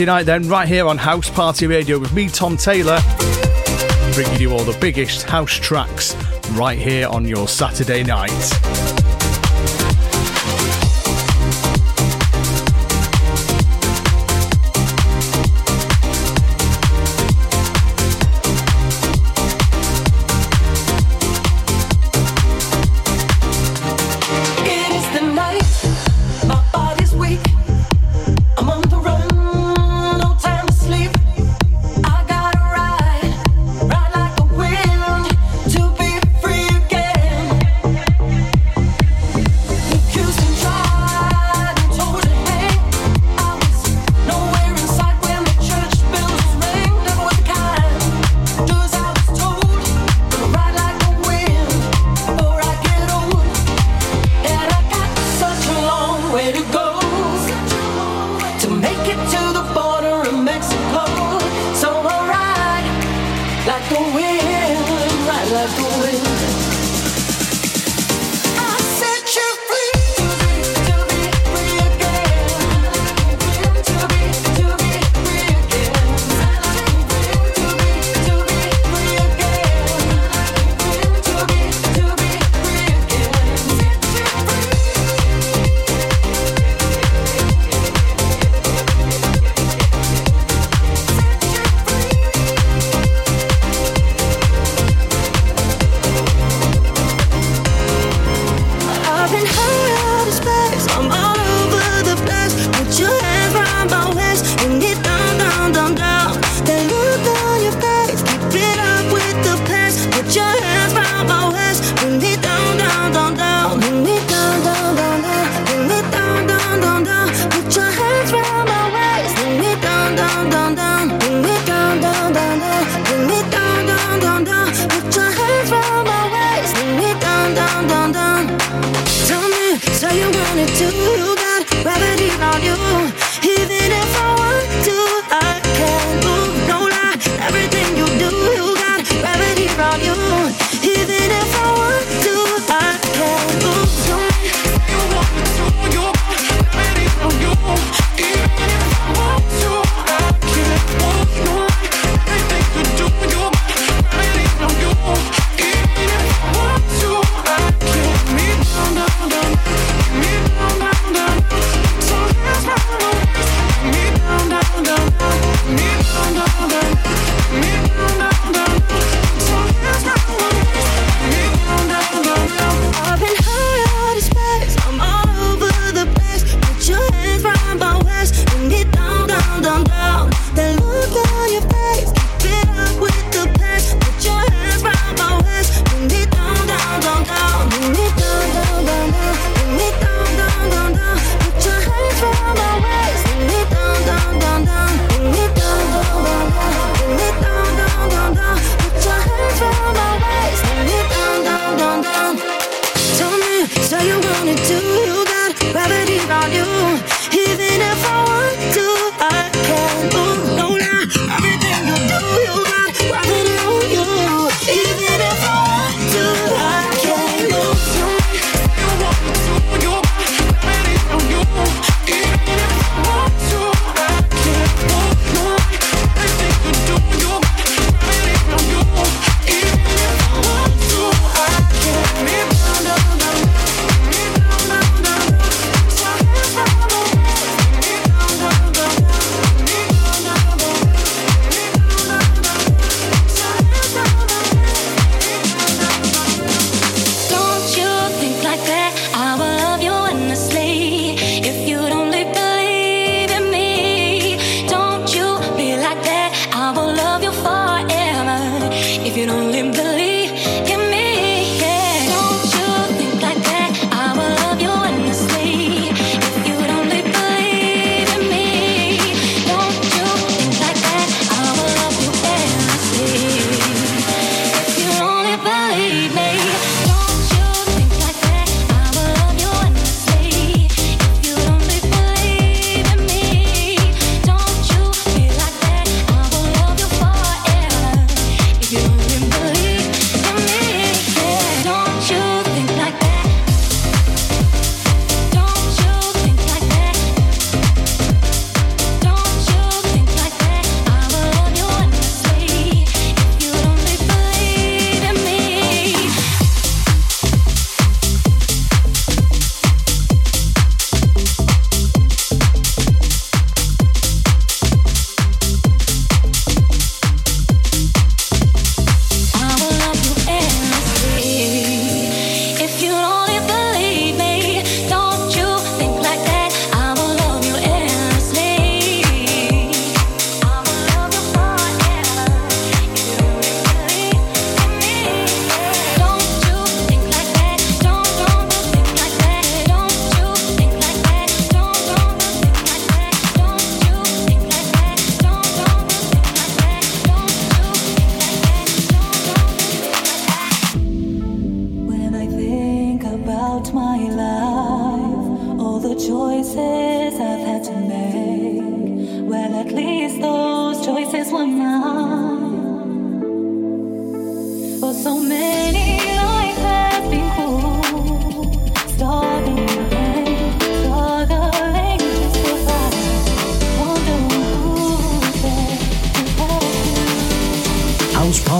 Saturday night, then, right here on House Party Radio with me, Tom Taylor, bringing you all the biggest house tracks right here on your Saturday night.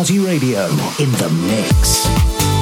Party Radio in the mix.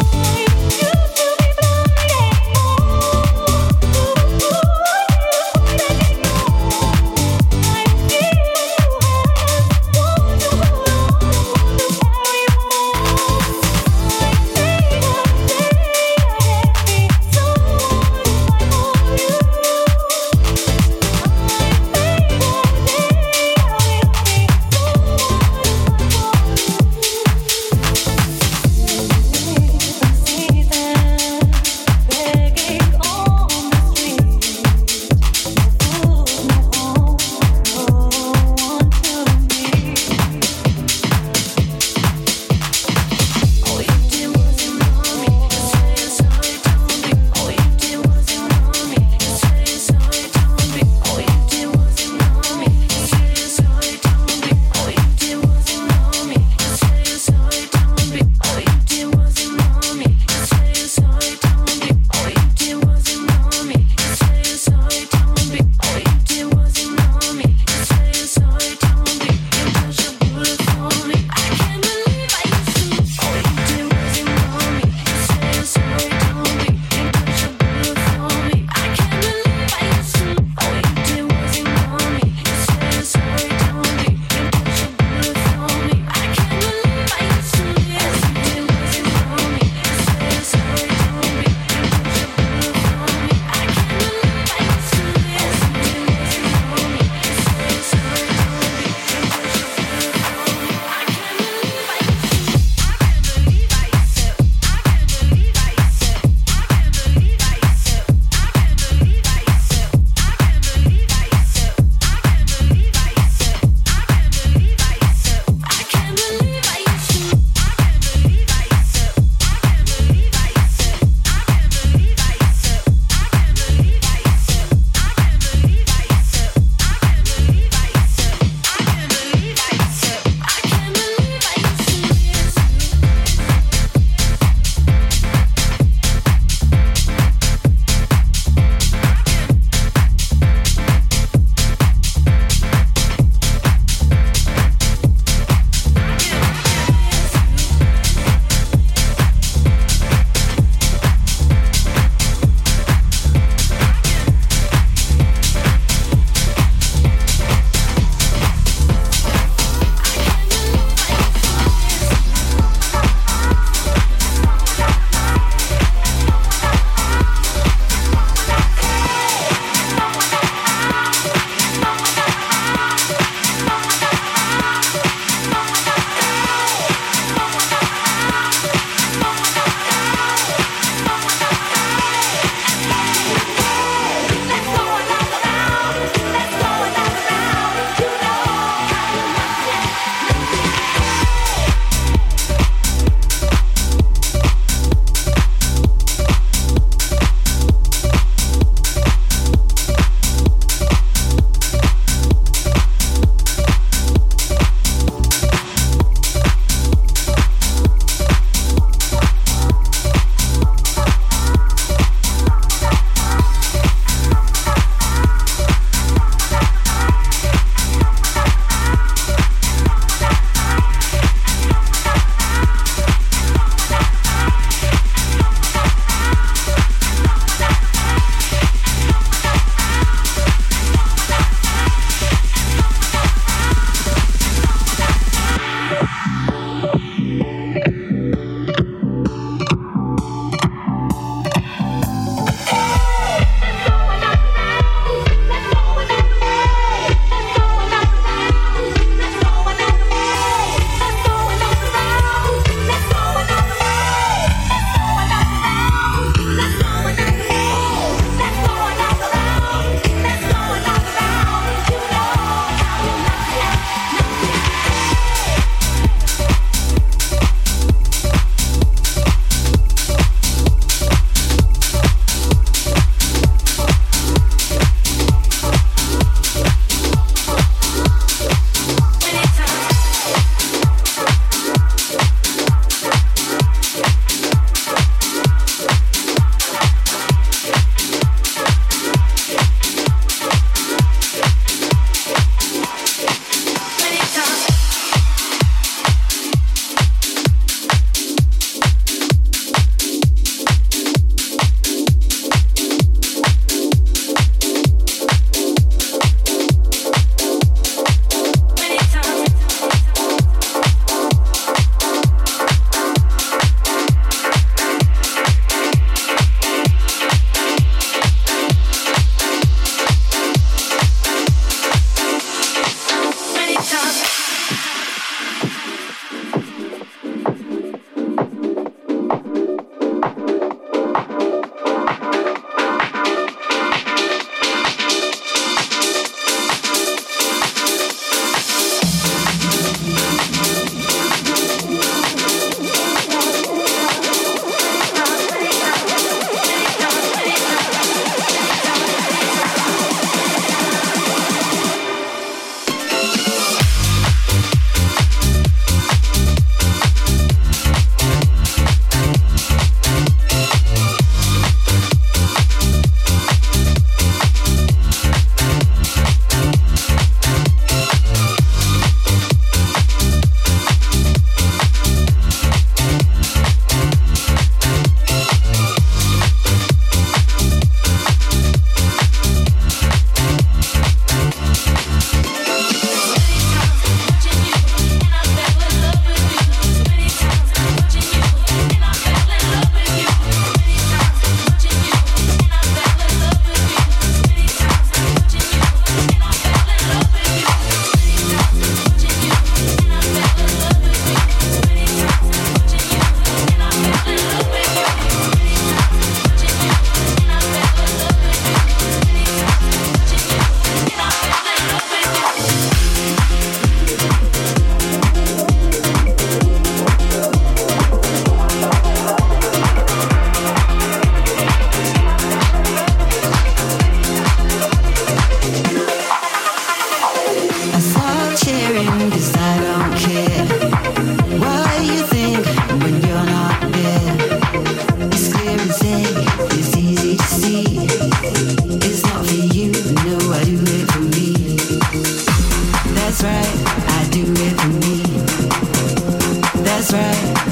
right.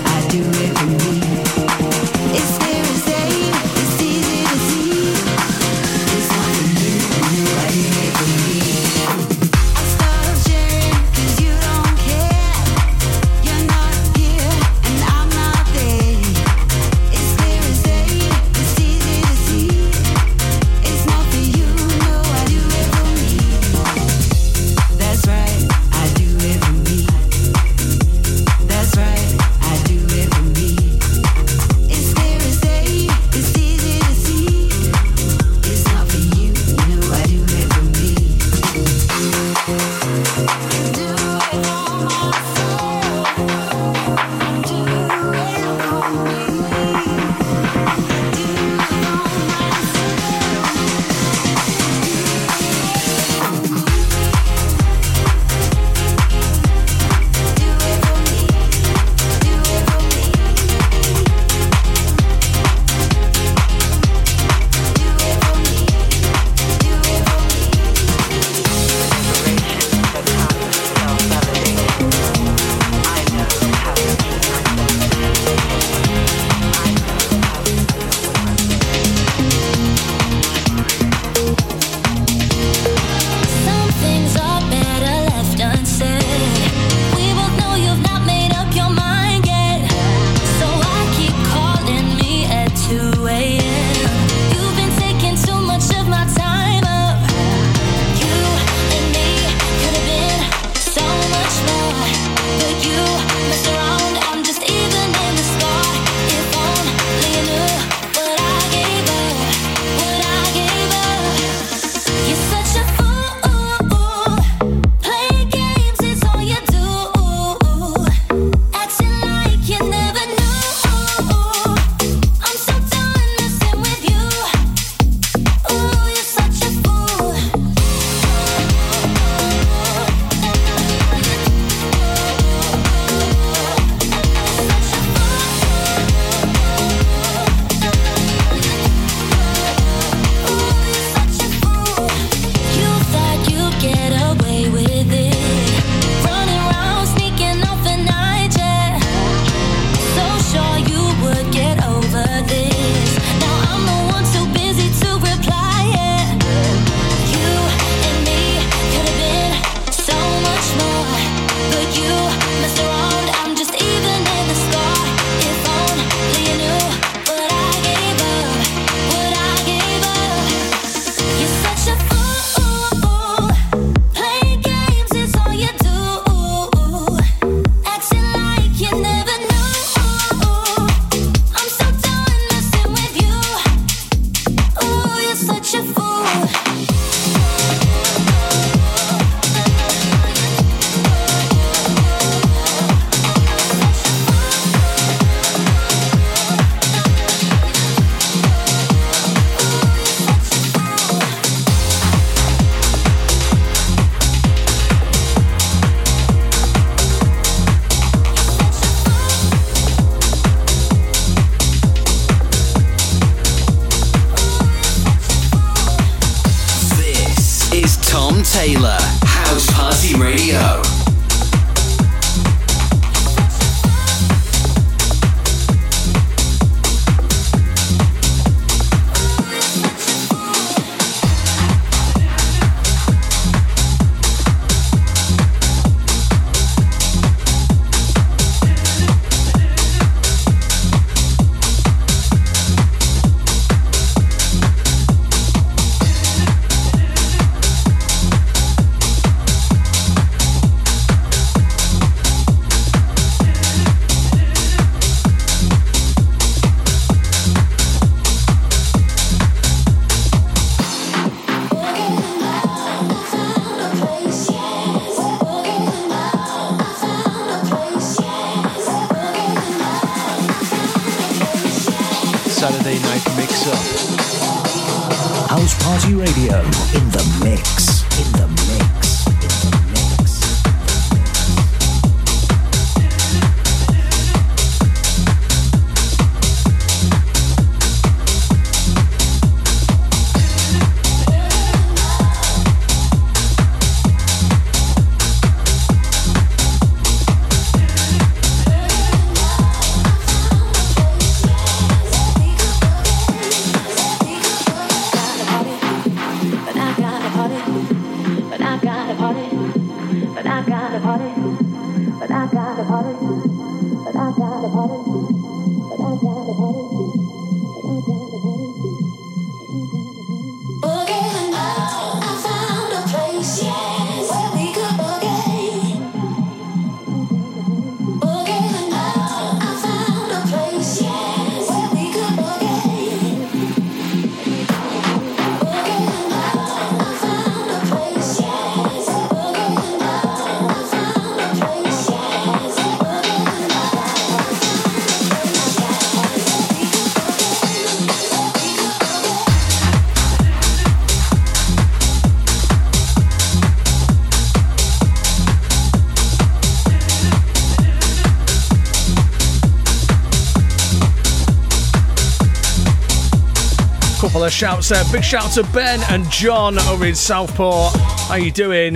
Shouts there. Big shout to Ben and John over in Southport. How you doing?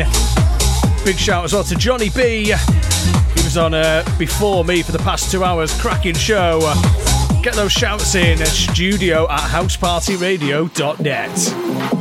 Big shout as well to Johnny B. He was on uh, before me for the past two hours. Cracking show. Get those shouts in at studio at housepartyradio.net.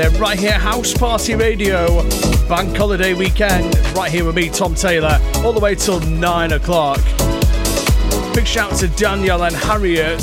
there, right here, House Party Radio, Bank Holiday Weekend, right here with me, Tom Taylor, all the way till 9 o'clock. Big shout out to Danielle and Harriet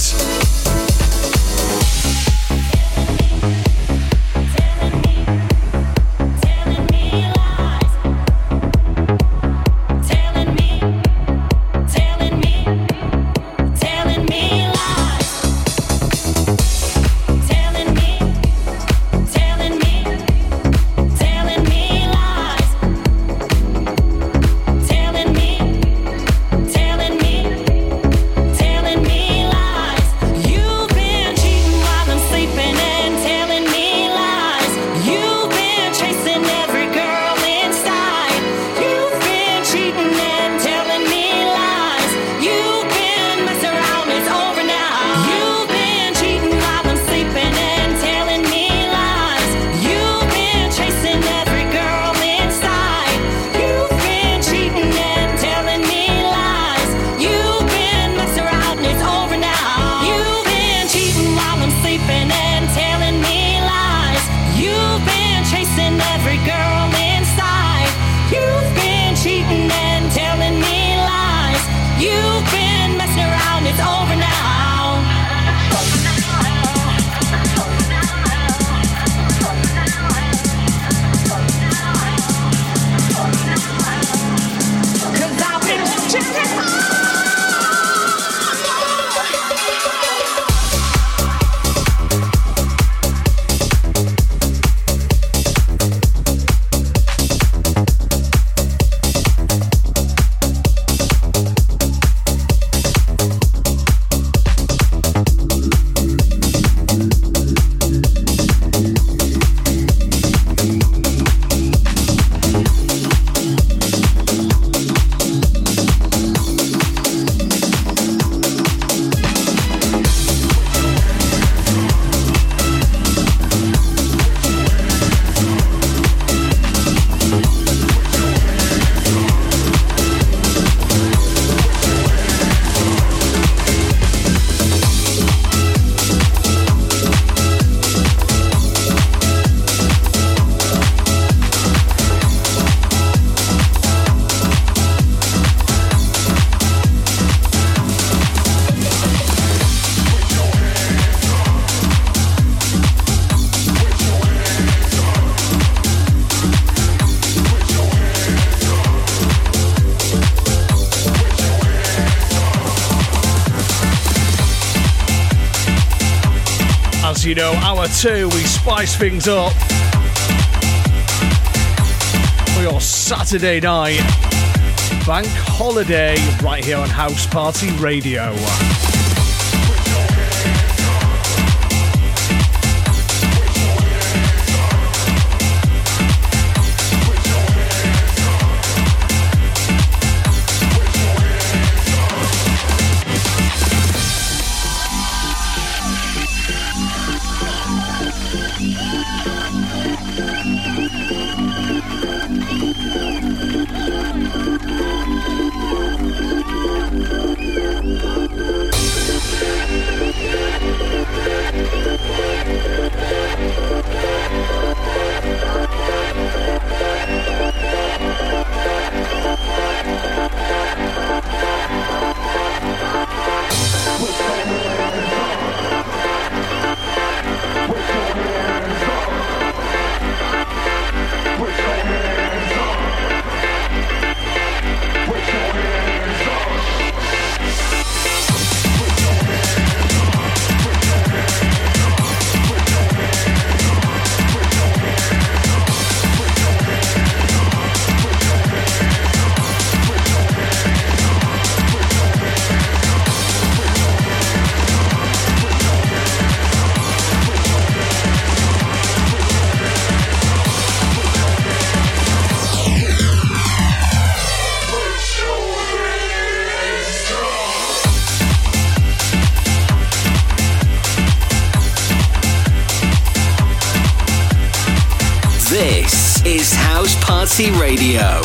Casino, hour two, we spice things up for your Saturday night bank holiday right here on House Party Radio. Radio.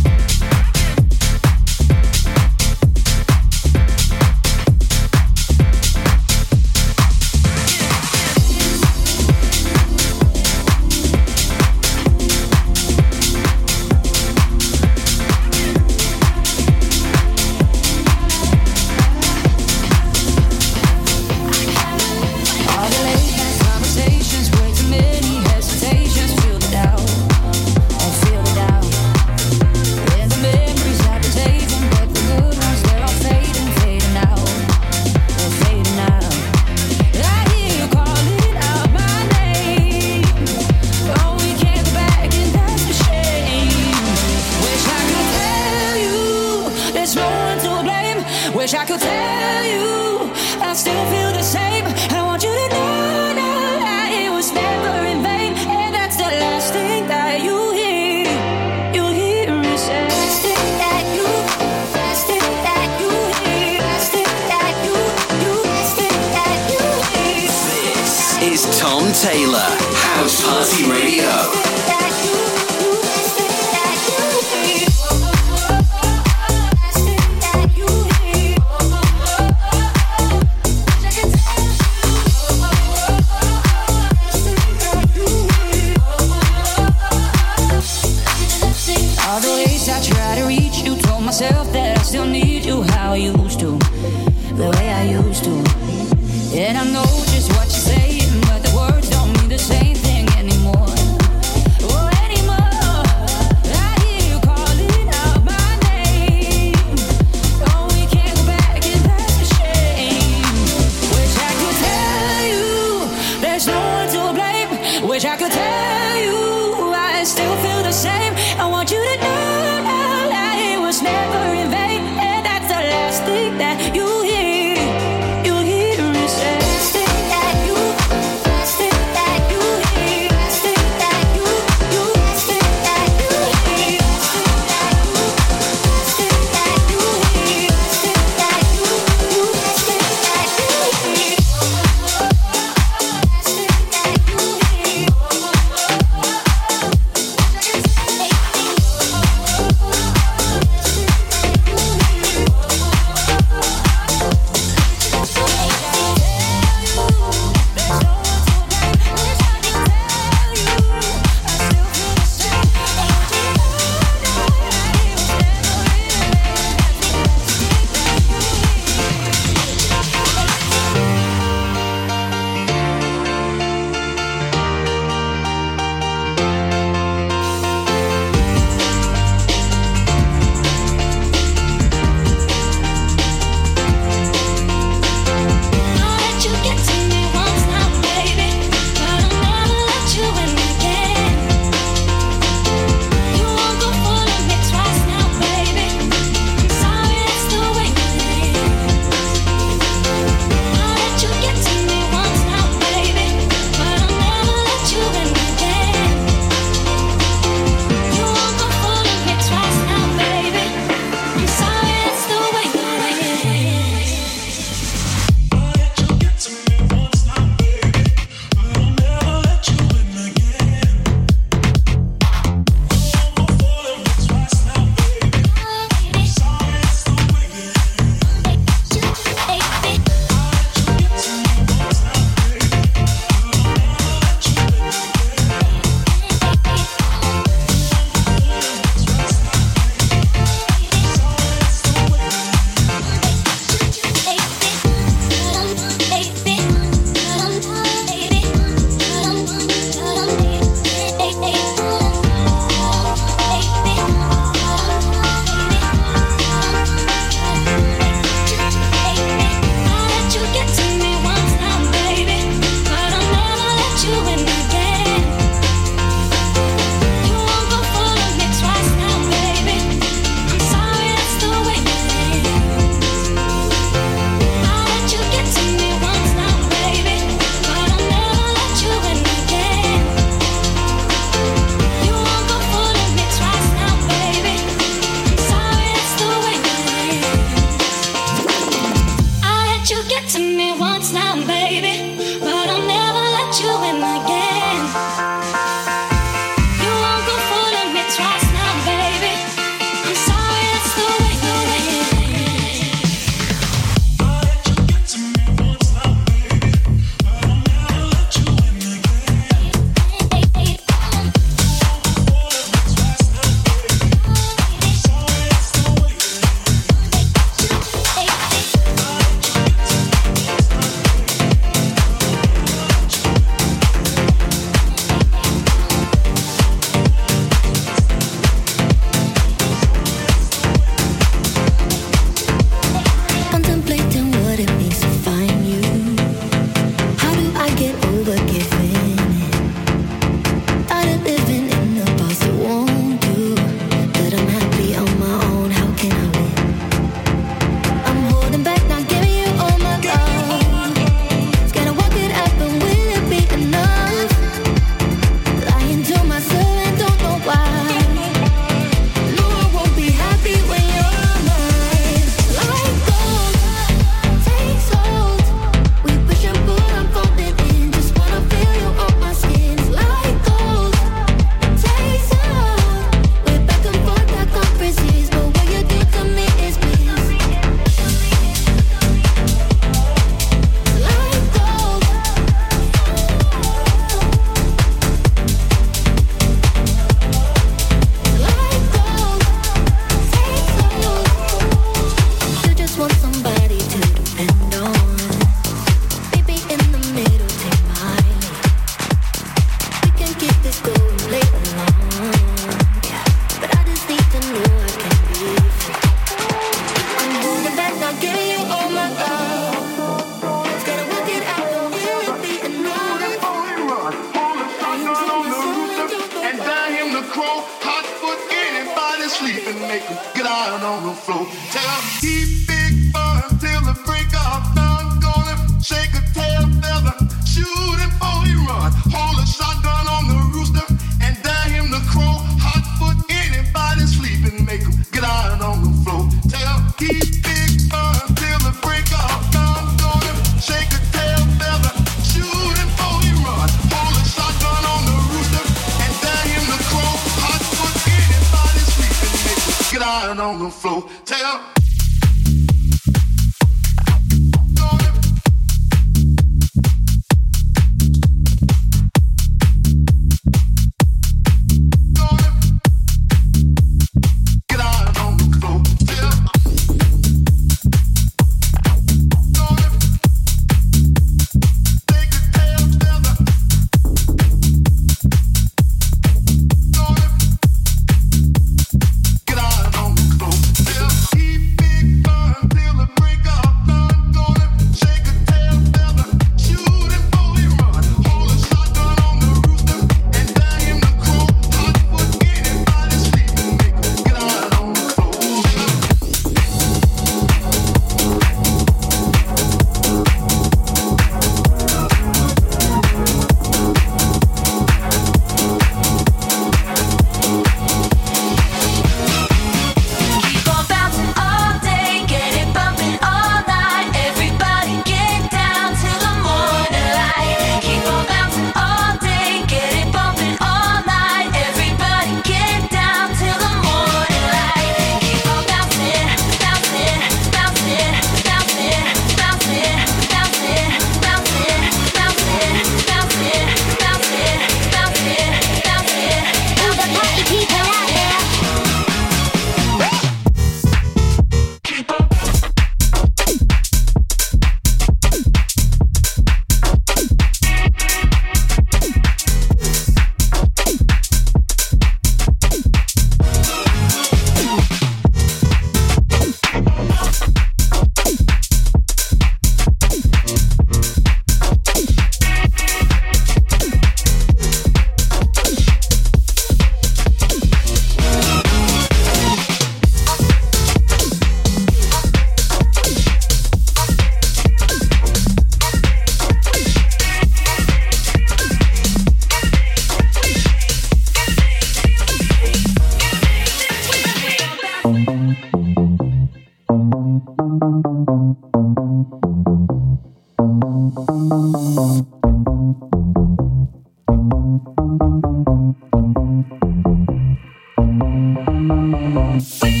something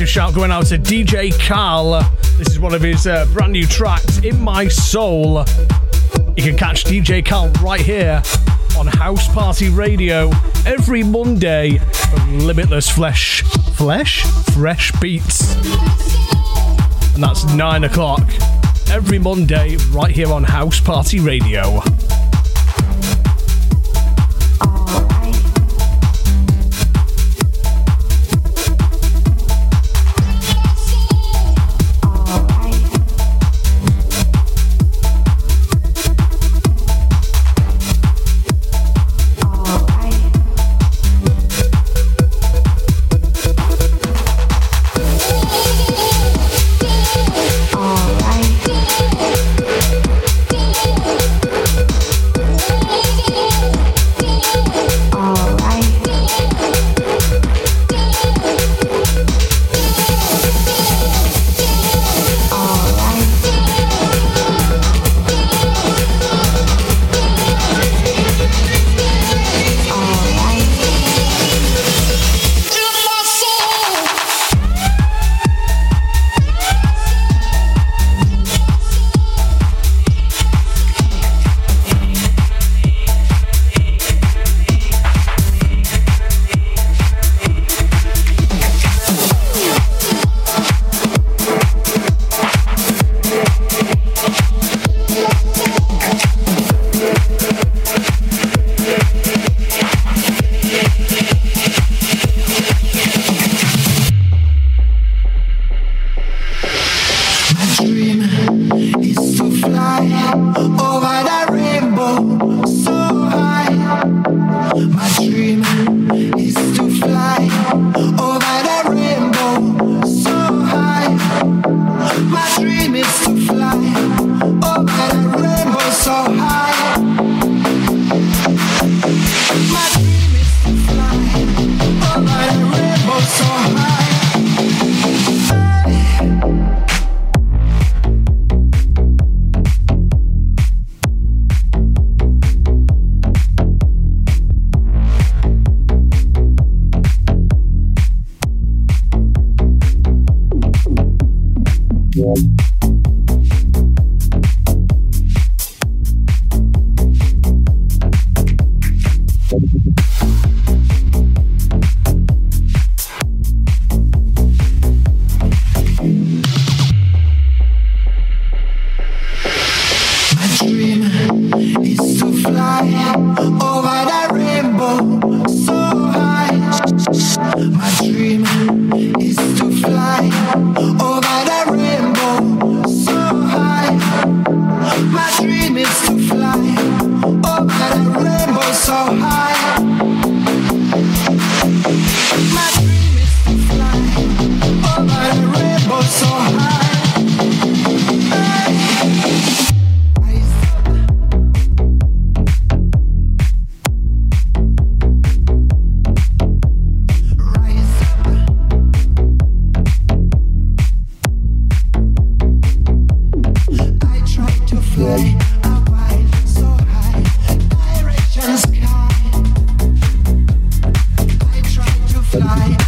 going out to DJ Carl. This is one of his uh, brand new tracks, In My Soul. You can catch DJ Carl right here on House Party Radio every Monday of Limitless Flesh. Flesh? Fresh Beats. And that's 9 o'clock every Monday right here on House Party Radio. fly.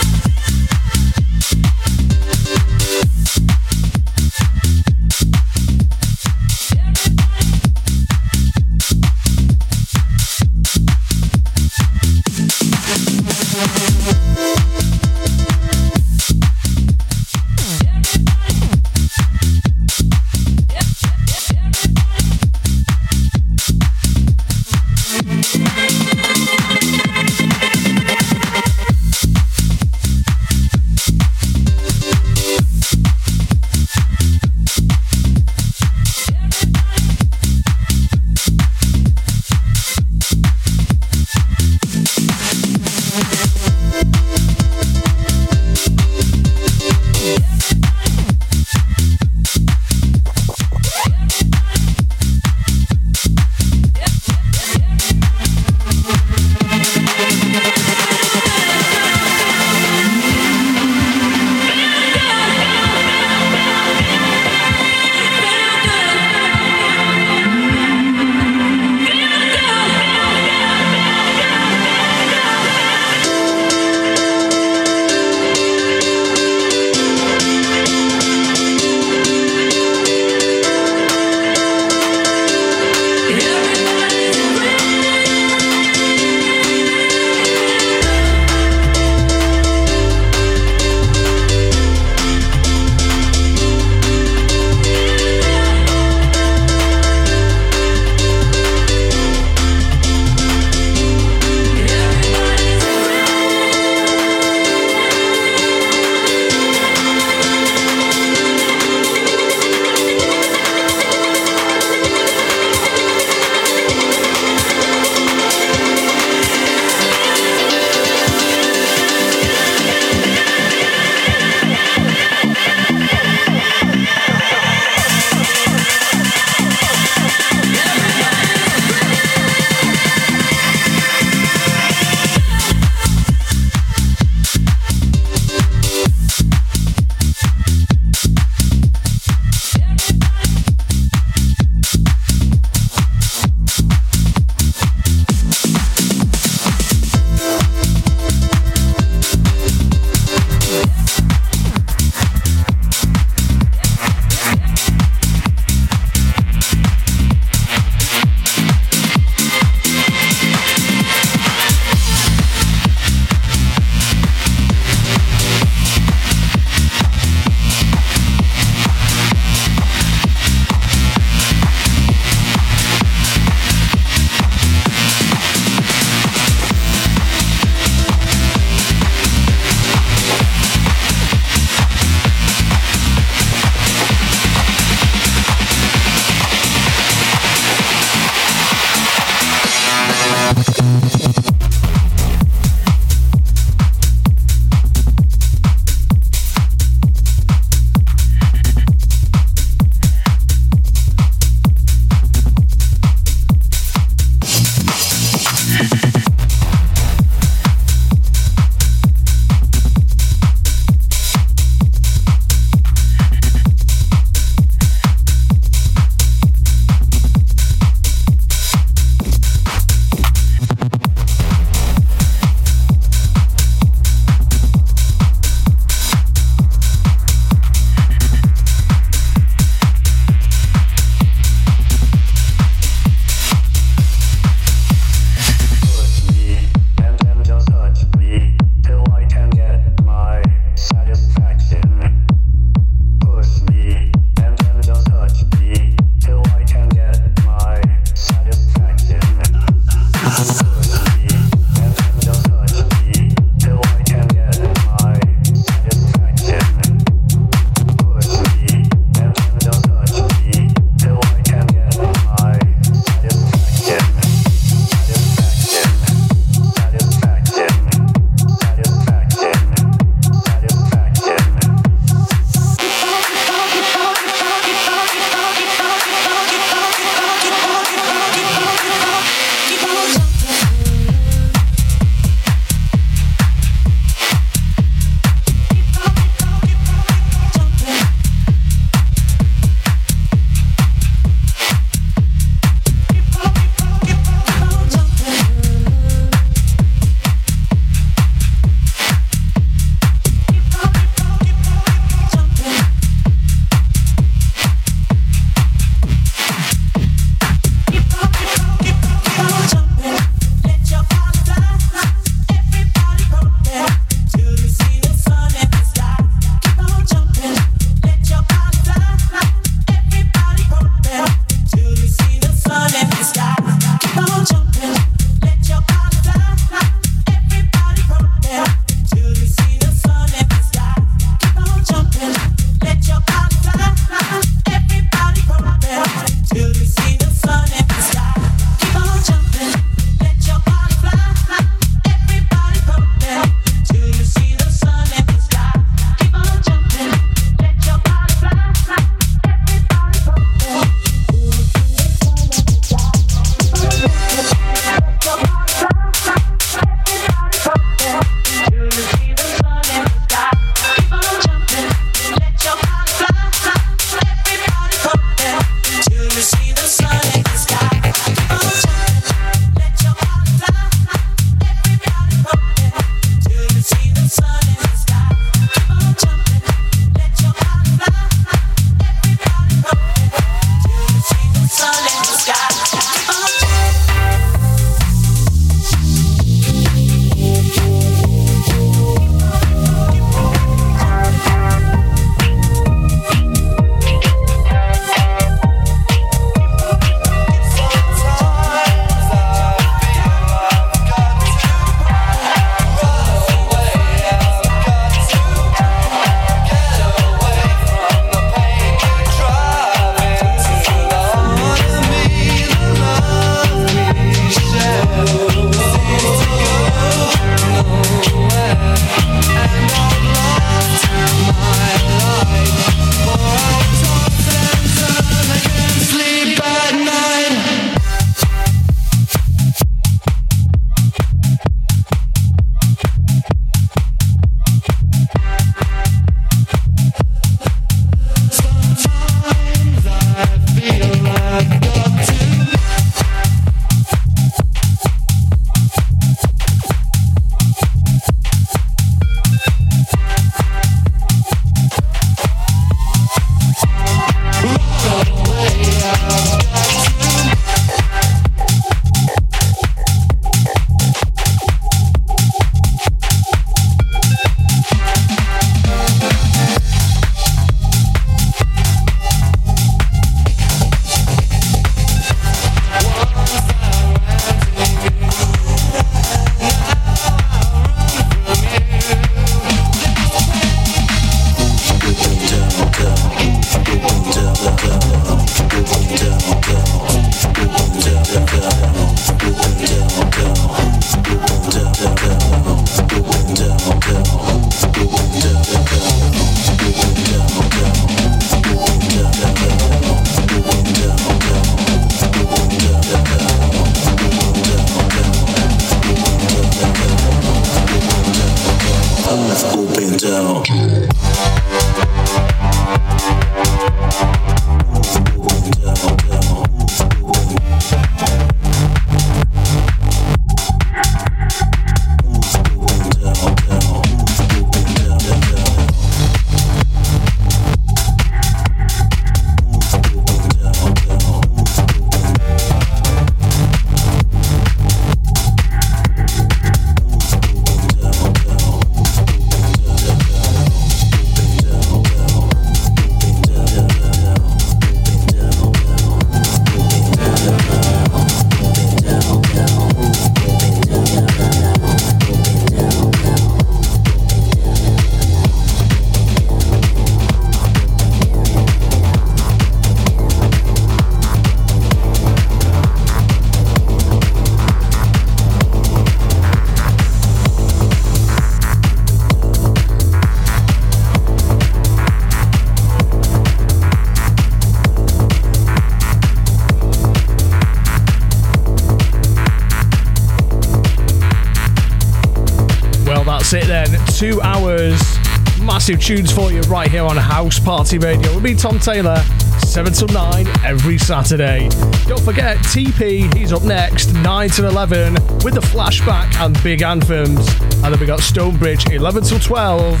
Tunes for you right here on House Party Radio. With me, Tom Taylor, 7 till 9 every Saturday. Don't forget, TP, he's up next, 9 till 11, with the flashback and big anthems. And then we got Stonebridge, 11 till 12.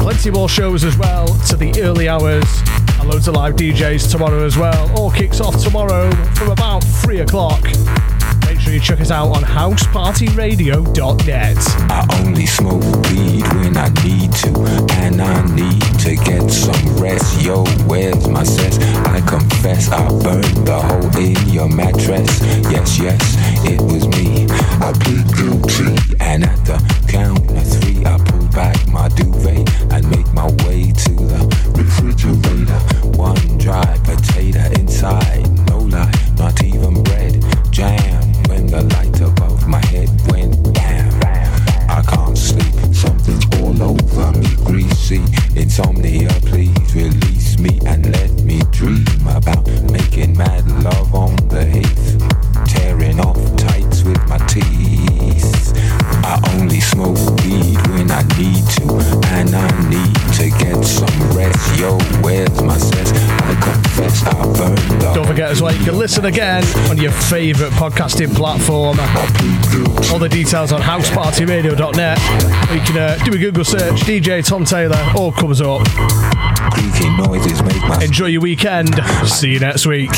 Plenty more shows as well to the early hours. And loads of live DJs tomorrow as well. All kicks off tomorrow from about 3 o'clock. Sure you check us out on housepartyradio.net. I only smoke weed when I need to, and I need to get some rest. Yo, where's my sense? I confess I burned the hole in your mattress. Yes, yes, it was me. I plead guilty, and at the count of three, I pull back my duvet and make my way to the refrigerator. One dry potato inside, Insomnia, please release me and let me dream about making mad love on the heath. Tearing off tights with my teeth. I only smoke weed when I need to, and I need to get some rest. Yo, where's my sense? I confess Don't forget as well, you can listen again on your favourite podcasting platform. All the details on housepartyradio.net. Or you can uh, do a Google search, DJ Tom Taylor, all comes up. creaking noises make my Enjoy your weekend. See you next week.